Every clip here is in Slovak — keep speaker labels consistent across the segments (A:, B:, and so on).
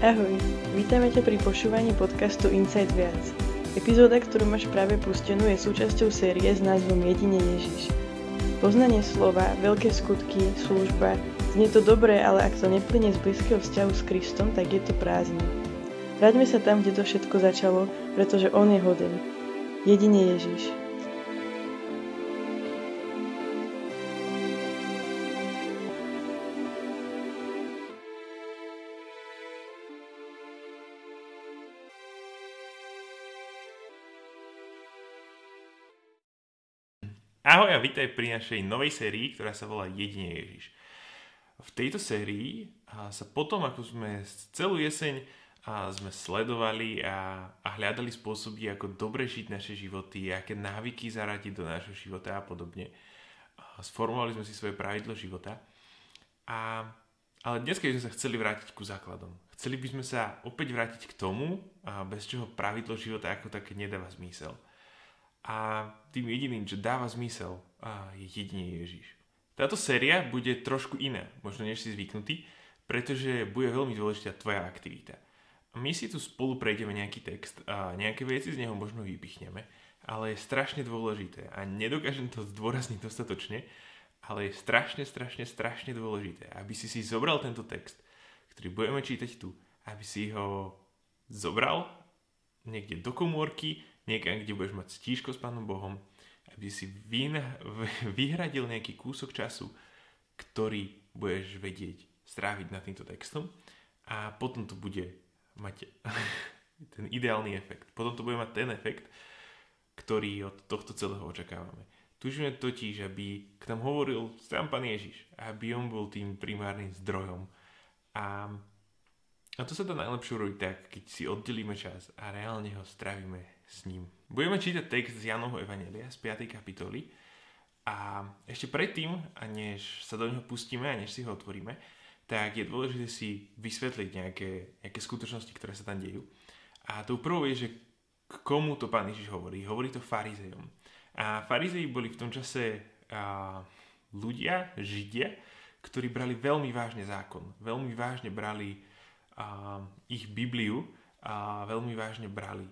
A: Ahoj, vítame ťa pri počúvaní podcastu Inside Viac. Epizóda, ktorú máš práve pustenú, je súčasťou série s názvom Jedine Ježiš. Poznanie slova, veľké skutky, služba, znie to dobré, ale ak to neplyne z blízkeho vzťahu s Kristom, tak je to prázdne. Vráťme sa tam, kde to všetko začalo, pretože On je hoden. Jedine Ježiš.
B: Ahoj a vítaj pri našej novej sérii, ktorá sa volá Jedine Ježiš. V tejto sérii sa potom, ako sme celú jeseň sme sledovali a, a hľadali spôsoby, ako dobre žiť naše životy, aké návyky zaradiť do nášho života a podobne. Sformovali sme si svoje pravidlo života. A, ale dnes, keď sme sa chceli vrátiť ku základom, chceli by sme sa opäť vrátiť k tomu, bez čoho pravidlo života ako také nedáva zmysel – a tým jediným, čo dáva zmysel, je jedine Ježiš. Táto séria bude trošku iná, možno než si zvyknutý, pretože bude veľmi dôležitá tvoja aktivita. My si tu spolu prejdeme nejaký text a nejaké veci z neho možno vypichneme, ale je strašne dôležité a nedokážem to zdôrazniť dostatočne, ale je strašne, strašne, strašne dôležité, aby si si zobral tento text, ktorý budeme čítať tu, aby si ho zobral niekde do komórky, niekam, kde budeš mať stížko s Pánom Bohom, aby si vyhradil nejaký kúsok času, ktorý budeš vedieť stráviť nad týmto textom a potom to bude mať ten ideálny efekt. Potom to bude mať ten efekt, ktorý od tohto celého očakávame. Tužíme totiž, aby k nám hovoril sám Pán Ježiš, aby on bol tým primárnym zdrojom. A, a to sa dá najlepšie urobiť tak, keď si oddelíme čas a reálne ho strávime s ním. Budeme čítať text z Janovho Evangelia z 5. kapitoly a ešte predtým, a než sa do neho pustíme a než si ho otvoríme, tak je dôležité si vysvetliť nejaké, nejaké skutočnosti, ktoré sa tam dejú. A tou prvou je, že k komu to pán Ježiš hovorí. Hovorí to farizejom. A farizeji boli v tom čase a, ľudia, židia, ktorí brali veľmi vážne zákon. Veľmi vážne brali a, ich Bibliu a veľmi vážne brali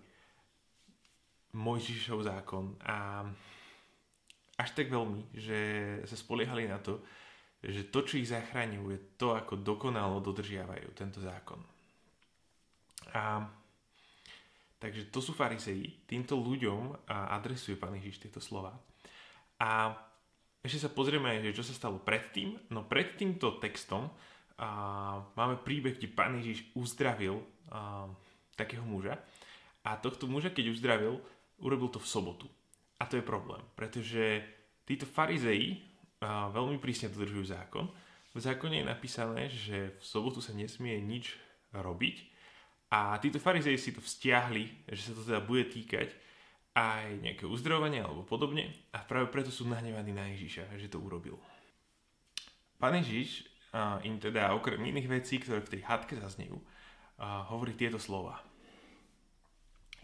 B: Mojžišov zákon a až tak veľmi, že sa spoliehali na to, že to, čo ich zachraňujú, je to, ako dokonalo dodržiavajú tento zákon. A takže to sú fariseji, týmto ľuďom adresuje Pán Ježiš tieto slova. A ešte sa pozrieme, že čo sa stalo predtým. No pred týmto textom a, máme príbeh, kde Pán Ježiš uzdravil a, takého muža. A tohto muža, keď uzdravil, urobil to v sobotu. A to je problém, pretože títo farizeji veľmi prísne dodržujú zákon. V zákone je napísané, že v sobotu sa nesmie nič robiť a títo farizeji si to vzťahli, že sa to teda bude týkať aj nejaké uzdravovanie alebo podobne a práve preto sú nahnevaní na Ježiša, že to urobil. Pán Ježiš im teda okrem iných vecí, ktoré v tej hadke zaznejú, hovorí tieto slova.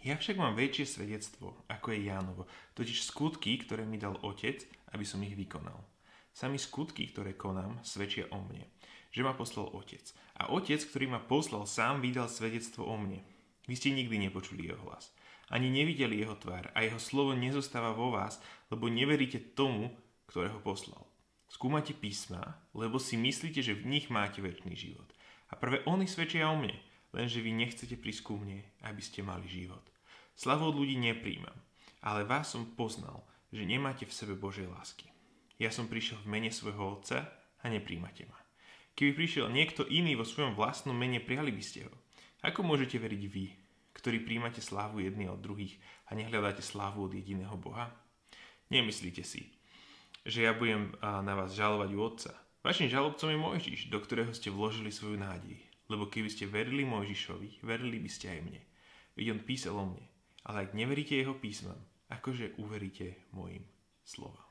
B: Ja však mám väčšie svedectvo, ako je Jánovo, totiž skutky, ktoré mi dal Otec, aby som ich vykonal. Sami skutky, ktoré konám, svedčia o mne, že ma poslal Otec. A Otec, ktorý ma poslal, sám vydal svedectvo o mne. Vy ste nikdy nepočuli jeho hlas. Ani nevideli jeho tvár a jeho slovo nezostáva vo vás, lebo neveríte tomu, ktorého poslal. Skúmate písma, lebo si myslíte, že v nich máte väčší život. A prvé oni svedčia o mne, lenže vy nechcete prísť ku mne, aby ste mali život. Slavu od ľudí nepríjmam, ale vás som poznal, že nemáte v sebe Božej lásky. Ja som prišiel v mene svojho Otca a nepríjmate ma. Keby prišiel niekto iný vo svojom vlastnom mene, prijali by ste ho. Ako môžete veriť vy, ktorí príjmate slávu jedných od druhých a nehľadáte slávu od jediného Boha? Nemyslíte si, že ja budem na vás žalovať u Otca. Vašim žalobcom je Mojžiš, do ktorého ste vložili svoju nádej. Lebo keby ste verili Mojžišovi, verili by ste aj mne. Veď on písal o mne. Ale ak neveríte jeho písmam, akože uveríte mojim slovám.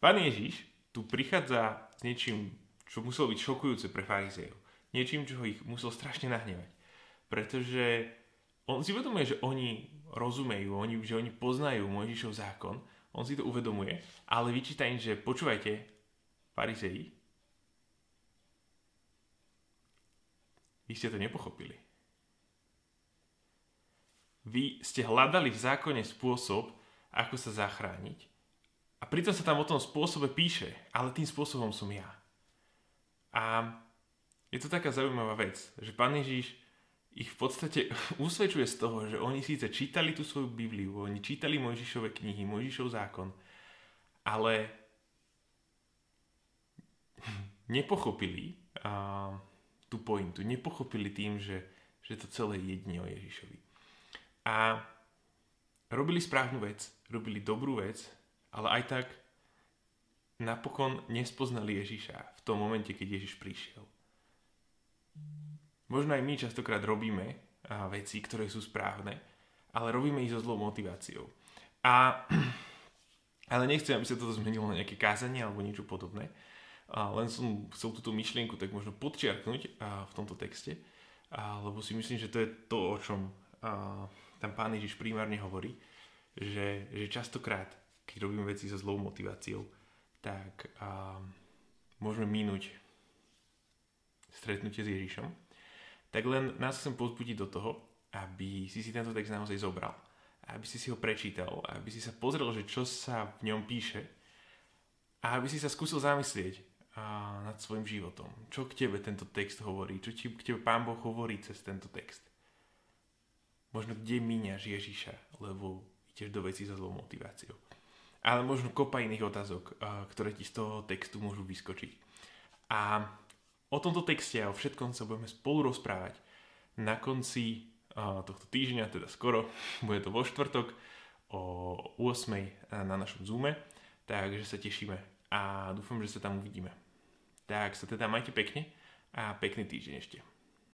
B: Pán Ježiš tu prichádza s niečím, čo muselo byť šokujúce pre farizejov. Niečím, čo ich musel strašne nahnevať. Pretože on si uvedomuje, že oni rozumejú, oni, že oni poznajú Mojžišov zákon, on si to uvedomuje, ale vyčíta im, že počúvajte, farizeji, vy ste to nepochopili. Vy ste hľadali v zákone spôsob, ako sa zachrániť. A pritom sa tam o tom spôsobe píše, ale tým spôsobom som ja. A je to taká zaujímavá vec, že Pán Ježiš ich v podstate usvedčuje z toho, že oni síce čítali tú svoju Bibliu, oni čítali Mojžišove knihy, Mojžišov zákon, ale nepochopili a, tú pointu, nepochopili tým, že, že to celé jedne o Ježišovi. A robili správnu vec, robili dobrú vec, ale aj tak napokon nespoznali Ježiša v tom momente, keď Ježiš prišiel. Možno aj my častokrát robíme veci, ktoré sú správne, ale robíme ich so zlou motiváciou. A, ale nechcem, aby sa toto zmenilo na nejaké kázanie alebo niečo podobné. A len som chcel túto myšlienku tak možno podčiarknúť v tomto texte, lebo si myslím, že to je to, o čom tam pán Ježiš primárne hovorí, že, že častokrát, keď robíme veci so zlou motiváciou, tak um, môžeme minúť stretnutie s Ježišom, tak len nás chcem pozbudiť do toho, aby si si tento text naozaj zobral, aby si si ho prečítal, aby si sa pozrel, že čo sa v ňom píše a aby si sa skúsil zamyslieť a, nad svojim životom. Čo k tebe tento text hovorí, čo ti k tebe Pán Boh hovorí cez tento text možno kde míňaš Ježiša, lebo ideš do veci so zlou motiváciou. Ale možno kopa iných otázok, ktoré ti z toho textu môžu vyskočiť. A o tomto texte a o všetkom sa budeme spolu rozprávať na konci tohto týždňa, teda skoro, bude to vo štvrtok o 8. na našom Zoome, takže sa tešíme a dúfam, že sa tam uvidíme. Tak sa teda majte pekne a pekný týždeň ešte.